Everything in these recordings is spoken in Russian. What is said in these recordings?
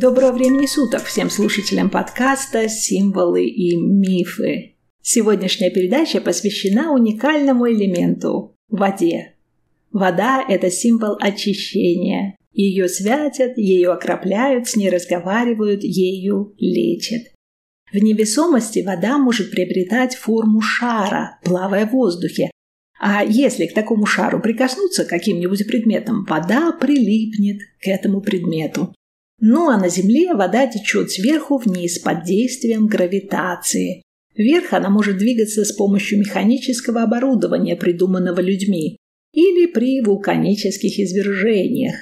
Доброго времени суток всем слушателям подкаста «Символы и мифы». Сегодняшняя передача посвящена уникальному элементу – воде. Вода – это символ очищения. Ее святят, ее окропляют, с ней разговаривают, ею лечат. В невесомости вода может приобретать форму шара, плавая в воздухе. А если к такому шару прикоснуться каким-нибудь предметом, вода прилипнет к этому предмету. Ну а на Земле вода течет сверху вниз под действием гравитации. Вверх она может двигаться с помощью механического оборудования, придуманного людьми, или при вулканических извержениях.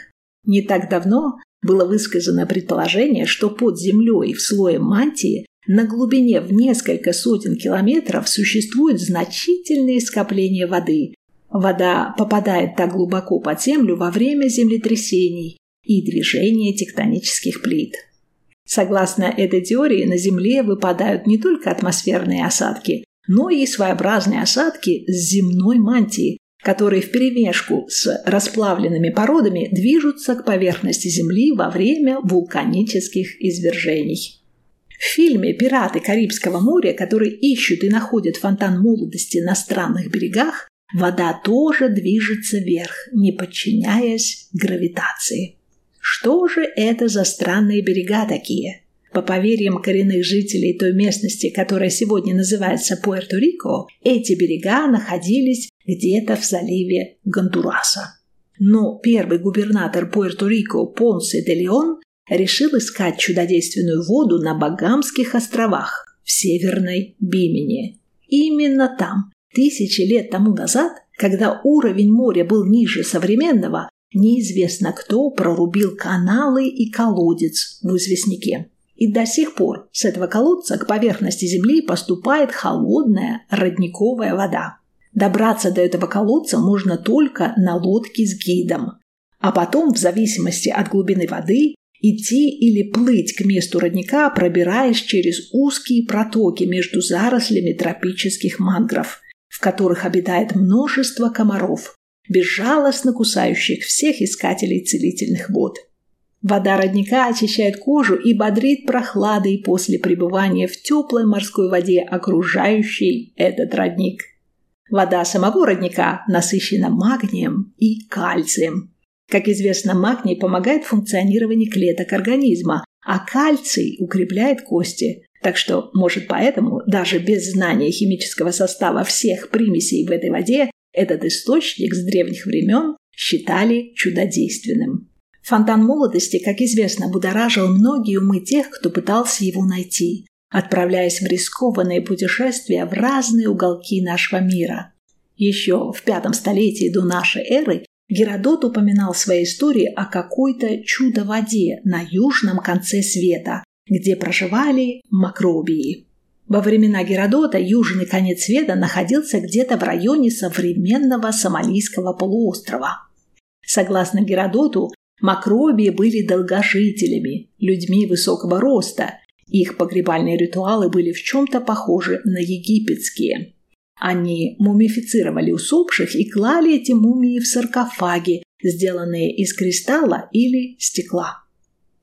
Не так давно было высказано предположение, что под землей в слое мантии на глубине в несколько сотен километров существуют значительные скопления воды. Вода попадает так глубоко под землю во время землетрясений, и движения тектонических плит. Согласно этой теории, на Земле выпадают не только атмосферные осадки, но и своеобразные осадки с земной мантии, которые вперемешку с расплавленными породами движутся к поверхности Земли во время вулканических извержений. В фильме «Пираты Карибского моря», которые ищут и находят фонтан молодости на странных берегах, вода тоже движется вверх, не подчиняясь гравитации. Что же это за странные берега такие? По поверьям коренных жителей той местности, которая сегодня называется Пуэрто-Рико, эти берега находились где-то в заливе Гондураса. Но первый губернатор Пуэрто-Рико Понсе де Леон решил искать чудодейственную воду на Багамских островах в Северной Бимени. Именно там, тысячи лет тому назад, когда уровень моря был ниже современного, Неизвестно кто прорубил каналы и колодец в известняке. И до сих пор с этого колодца к поверхности земли поступает холодная родниковая вода. Добраться до этого колодца можно только на лодке с гидом. А потом, в зависимости от глубины воды, идти или плыть к месту родника, пробираясь через узкие протоки между зарослями тропических мангров, в которых обитает множество комаров, безжалостно кусающих всех искателей целительных вод. Вода родника очищает кожу и бодрит прохладой после пребывания в теплой морской воде, окружающей этот родник. Вода самого родника насыщена магнием и кальцием. Как известно, магний помогает функционированию клеток организма, а кальций укрепляет кости. Так что, может, поэтому даже без знания химического состава всех примесей в этой воде этот источник с древних времен считали чудодейственным. Фонтан молодости, как известно, будоражил многие умы тех, кто пытался его найти, отправляясь в рискованные путешествия в разные уголки нашего мира. Еще в пятом столетии до нашей эры Геродот упоминал в своей истории о какой-то чудо-воде на южном конце света, где проживали макробии. Во времена Геродота южный конец света находился где-то в районе современного Сомалийского полуострова. Согласно Геродоту, макробии были долгожителями, людьми высокого роста. Их погребальные ритуалы были в чем-то похожи на египетские. Они мумифицировали усопших и клали эти мумии в саркофаги, сделанные из кристалла или стекла.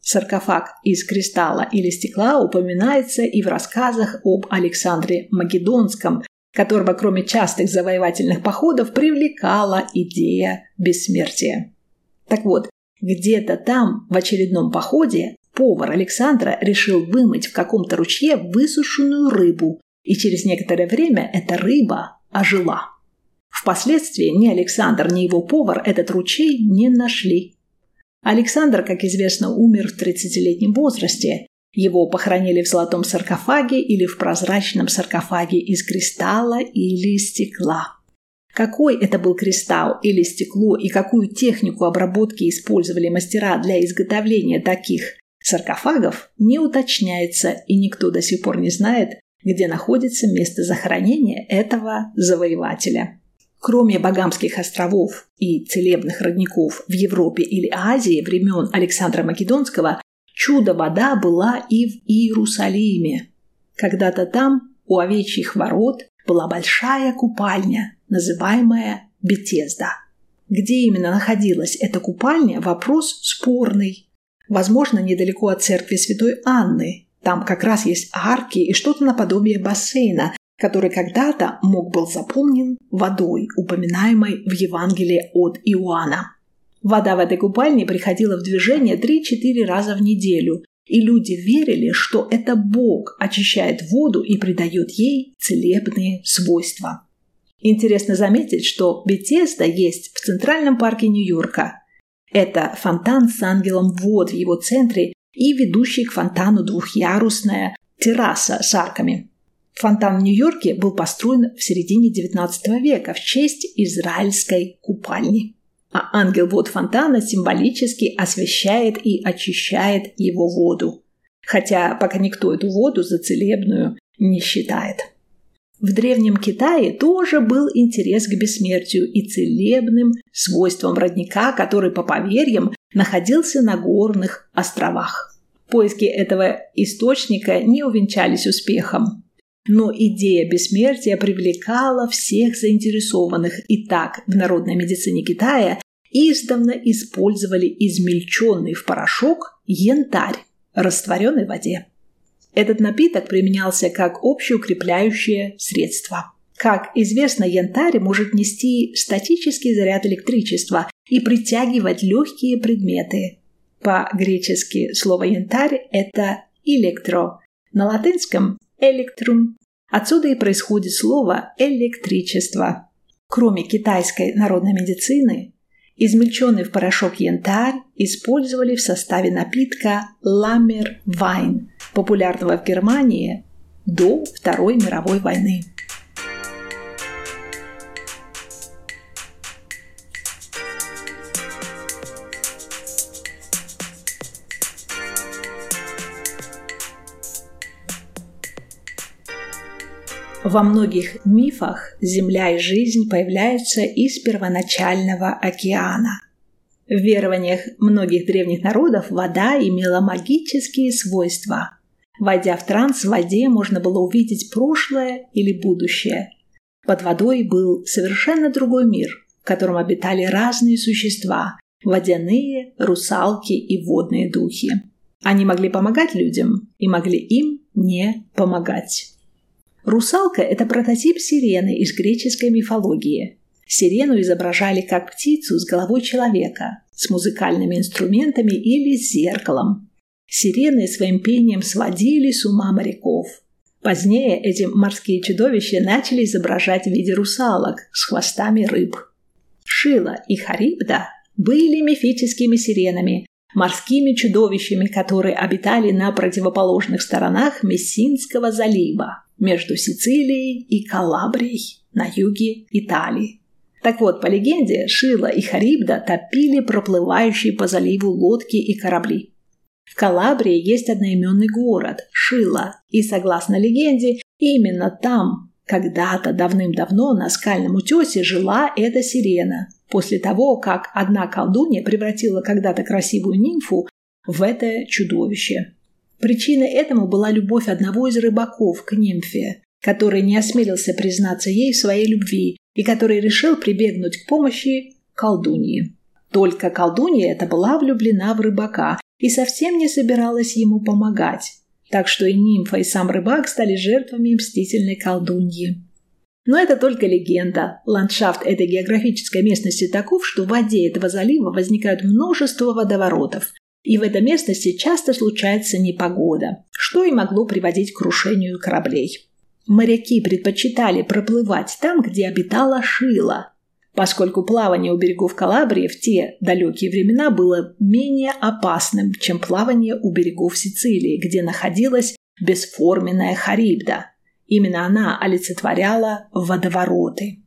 Саркофаг из кристалла или стекла упоминается и в рассказах об Александре Македонском, которого кроме частых завоевательных походов привлекала идея бессмертия. Так вот, где-то там, в очередном походе, повар Александра решил вымыть в каком-то ручье высушенную рыбу, и через некоторое время эта рыба ожила. Впоследствии ни Александр, ни его повар этот ручей не нашли. Александр, как известно, умер в 30-летнем возрасте. Его похоронили в золотом саркофаге или в прозрачном саркофаге из кристалла или стекла. Какой это был кристалл или стекло и какую технику обработки использовали мастера для изготовления таких саркофагов, не уточняется, и никто до сих пор не знает, где находится место захоронения этого завоевателя. Кроме Багамских островов и целебных родников в Европе или Азии времен Александра Македонского, Чудо-вода была и в Иерусалиме. Когда-то там, у овечьих ворот, была большая купальня, называемая Бетезда. Где именно находилась эта купальня – вопрос спорный. Возможно, недалеко от церкви Святой Анны. Там как раз есть арки и что-то наподобие бассейна, который когда-то мог был заполнен водой, упоминаемой в Евангелии от Иоанна. Вода в этой купальне приходила в движение 3-4 раза в неделю, и люди верили, что это Бог очищает воду и придает ей целебные свойства. Интересно заметить, что Бетесда есть в Центральном парке Нью-Йорка. Это фонтан с ангелом вод в его центре и ведущий к фонтану двухъярусная терраса с арками. Фонтан в Нью-Йорке был построен в середине XIX века в честь израильской купальни а ангел вод фонтана символически освещает и очищает его воду. Хотя пока никто эту воду за целебную не считает. В Древнем Китае тоже был интерес к бессмертию и целебным свойствам родника, который, по поверьям, находился на горных островах. Поиски этого источника не увенчались успехом. Но идея бессмертия привлекала всех заинтересованных, и так в народной медицине Китая издавна использовали измельченный в порошок янтарь, растворенный в воде. Этот напиток применялся как общеукрепляющее средство. Как известно, янтарь может нести статический заряд электричества и притягивать легкие предметы. По-гречески слово «янтарь» – это «электро», на латинском «электрум». Отсюда и происходит слово «электричество». Кроме китайской народной медицины, Измельченный в порошок янтарь использовали в составе напитка ламер вайн, популярного в Германии до Второй мировой войны. Во многих мифах Земля и жизнь появляются из первоначального океана. В верованиях многих древних народов вода имела магические свойства. Войдя в транс в воде, можно было увидеть прошлое или будущее. Под водой был совершенно другой мир, в котором обитали разные существа – водяные, русалки и водные духи. Они могли помогать людям и могли им не помогать. Русалка – это прототип сирены из греческой мифологии. Сирену изображали как птицу с головой человека, с музыкальными инструментами или с зеркалом. Сирены своим пением сводили с ума моряков. Позднее эти морские чудовища начали изображать в виде русалок с хвостами рыб. Шила и Харибда были мифическими сиренами, морскими чудовищами, которые обитали на противоположных сторонах Мессинского залива между Сицилией и Калабрией на юге Италии. Так вот, по легенде, Шила и Харибда топили проплывающие по заливу лодки и корабли. В Калабрии есть одноименный город – Шила, и, согласно легенде, именно там когда-то давным-давно на скальном утесе жила эта сирена, после того, как одна колдунья превратила когда-то красивую нимфу в это чудовище. Причиной этому была любовь одного из рыбаков к нимфе, который не осмелился признаться ей в своей любви и который решил прибегнуть к помощи колдуньи. Только колдунья эта была влюблена в рыбака и совсем не собиралась ему помогать. Так что и нимфа, и сам рыбак стали жертвами мстительной колдуньи. Но это только легенда. Ландшафт этой географической местности таков, что в воде этого залива возникают множество водоворотов, и в этой местности часто случается непогода, что и могло приводить к крушению кораблей. Моряки предпочитали проплывать там, где обитала Шила, поскольку плавание у берегов Калабрии в те далекие времена было менее опасным, чем плавание у берегов Сицилии, где находилась бесформенная Харибда. Именно она олицетворяла водовороты.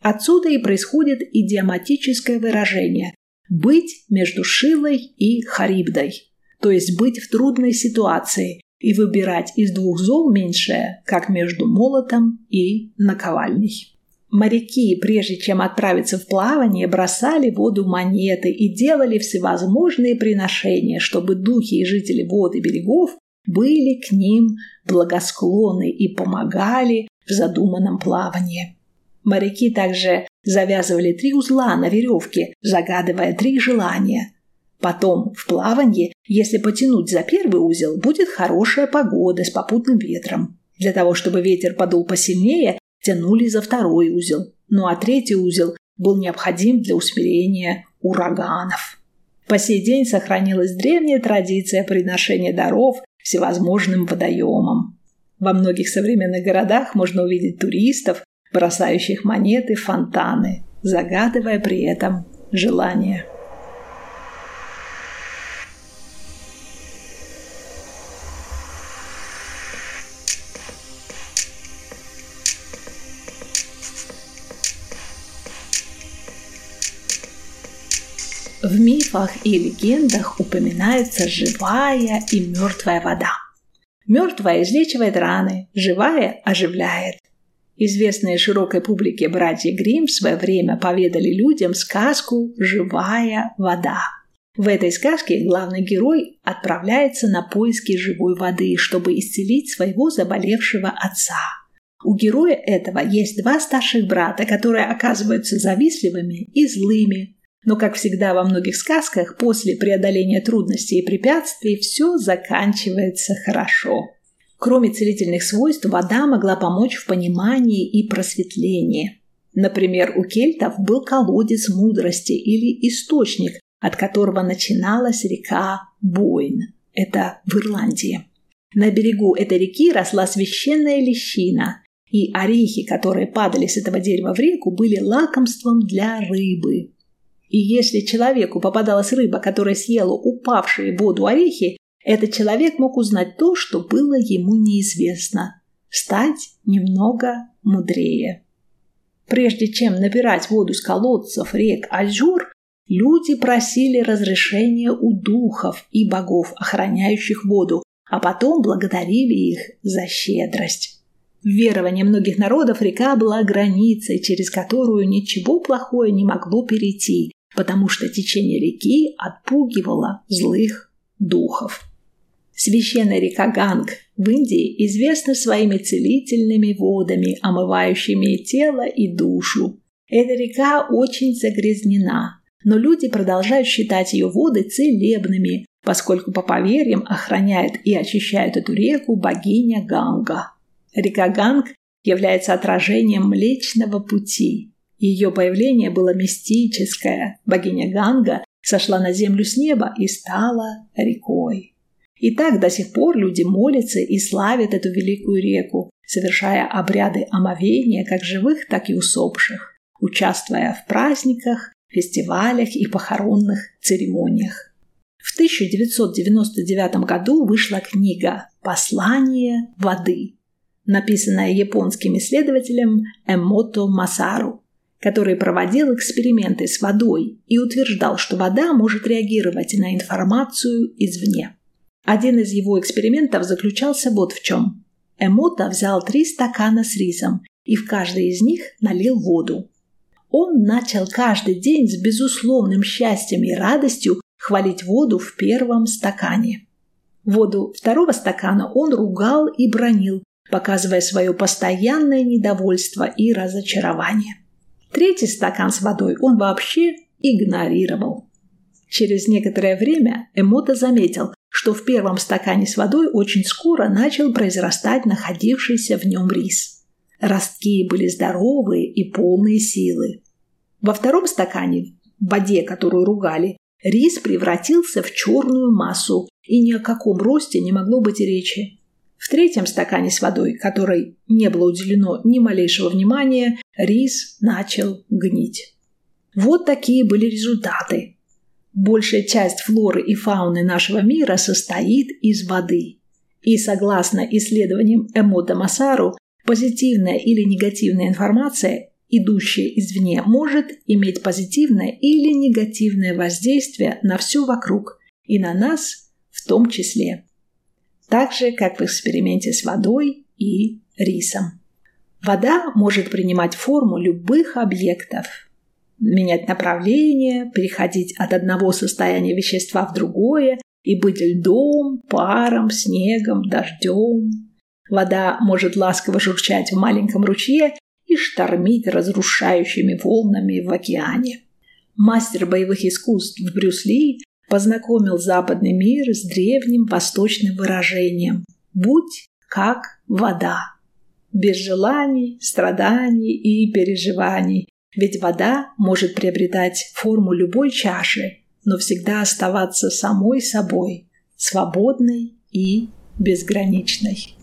Отсюда и происходит идиоматическое выражение быть между Шилой и Харибдой, то есть быть в трудной ситуации и выбирать из двух зол меньшее, как между молотом и наковальней. Моряки, прежде чем отправиться в плавание, бросали в воду монеты и делали всевозможные приношения, чтобы духи и жители воды берегов были к ним благосклонны и помогали в задуманном плавании. Моряки также завязывали три узла на веревке, загадывая три желания. Потом в плавании, если потянуть за первый узел, будет хорошая погода с попутным ветром. Для того, чтобы ветер подул посильнее, тянули за второй узел. Ну а третий узел был необходим для усмирения ураганов. По сей день сохранилась древняя традиция приношения даров всевозможным водоемам. Во многих современных городах можно увидеть туристов, бросающих монеты в фонтаны, загадывая при этом желание. В мифах и легендах упоминается живая и мертвая вода. Мертвая излечивает раны, живая оживляет. Известные широкой публике братья Гримм в свое время поведали людям сказку «Живая вода». В этой сказке главный герой отправляется на поиски живой воды, чтобы исцелить своего заболевшего отца. У героя этого есть два старших брата, которые оказываются завистливыми и злыми, но, как всегда во многих сказках, после преодоления трудностей и препятствий все заканчивается хорошо. Кроме целительных свойств, вода могла помочь в понимании и просветлении. Например, у кельтов был колодец мудрости или источник, от которого начиналась река Бойн. Это в Ирландии. На берегу этой реки росла священная лещина, и орехи, которые падали с этого дерева в реку, были лакомством для рыбы. И если человеку попадалась рыба, которая съела упавшие в воду орехи, этот человек мог узнать то, что было ему неизвестно – стать немного мудрее. Прежде чем набирать воду с колодцев, рек, озер, люди просили разрешения у духов и богов, охраняющих воду, а потом благодарили их за щедрость. В веровании многих народов река была границей, через которую ничего плохое не могло перейти, потому что течение реки отпугивало злых духов. Священная река Ганг в Индии известна своими целительными водами, омывающими тело и душу. Эта река очень загрязнена, но люди продолжают считать ее воды целебными, поскольку по поверьям охраняет и очищает эту реку богиня Ганга. Река Ганг является отражением Млечного Пути, ее появление было мистическое. Богиня Ганга сошла на землю с неба и стала рекой. И так до сих пор люди молятся и славят эту великую реку, совершая обряды омовения как живых, так и усопших, участвуя в праздниках, фестивалях и похоронных церемониях. В 1999 году вышла книга «Послание воды», написанная японским исследователем Эмото Масару который проводил эксперименты с водой и утверждал, что вода может реагировать на информацию извне. Один из его экспериментов заключался вот в чем. Эмота взял три стакана с рисом и в каждый из них налил воду. Он начал каждый день с безусловным счастьем и радостью хвалить воду в первом стакане. Воду второго стакана он ругал и бронил, показывая свое постоянное недовольство и разочарование. Третий стакан с водой он вообще игнорировал. Через некоторое время Эмота заметил, что в первом стакане с водой очень скоро начал произрастать находившийся в нем рис. Ростки были здоровые и полные силы. Во втором стакане, в воде, которую ругали, рис превратился в черную массу, и ни о каком росте не могло быть речи. В третьем стакане с водой, которой не было уделено ни малейшего внимания, рис начал гнить. Вот такие были результаты. Большая часть флоры и фауны нашего мира состоит из воды. И согласно исследованиям Эмота Масару, позитивная или негативная информация, идущая извне, может иметь позитивное или негативное воздействие на все вокруг и на нас в том числе так же, как в эксперименте с водой и рисом. Вода может принимать форму любых объектов, менять направление, переходить от одного состояния вещества в другое и быть льдом, паром, снегом, дождем. Вода может ласково журчать в маленьком ручье и штормить разрушающими волнами в океане. Мастер боевых искусств Брюс Ли познакомил западный мир с древним восточным выражением «будь как вода». Без желаний, страданий и переживаний, ведь вода может приобретать форму любой чаши, но всегда оставаться самой собой, свободной и безграничной.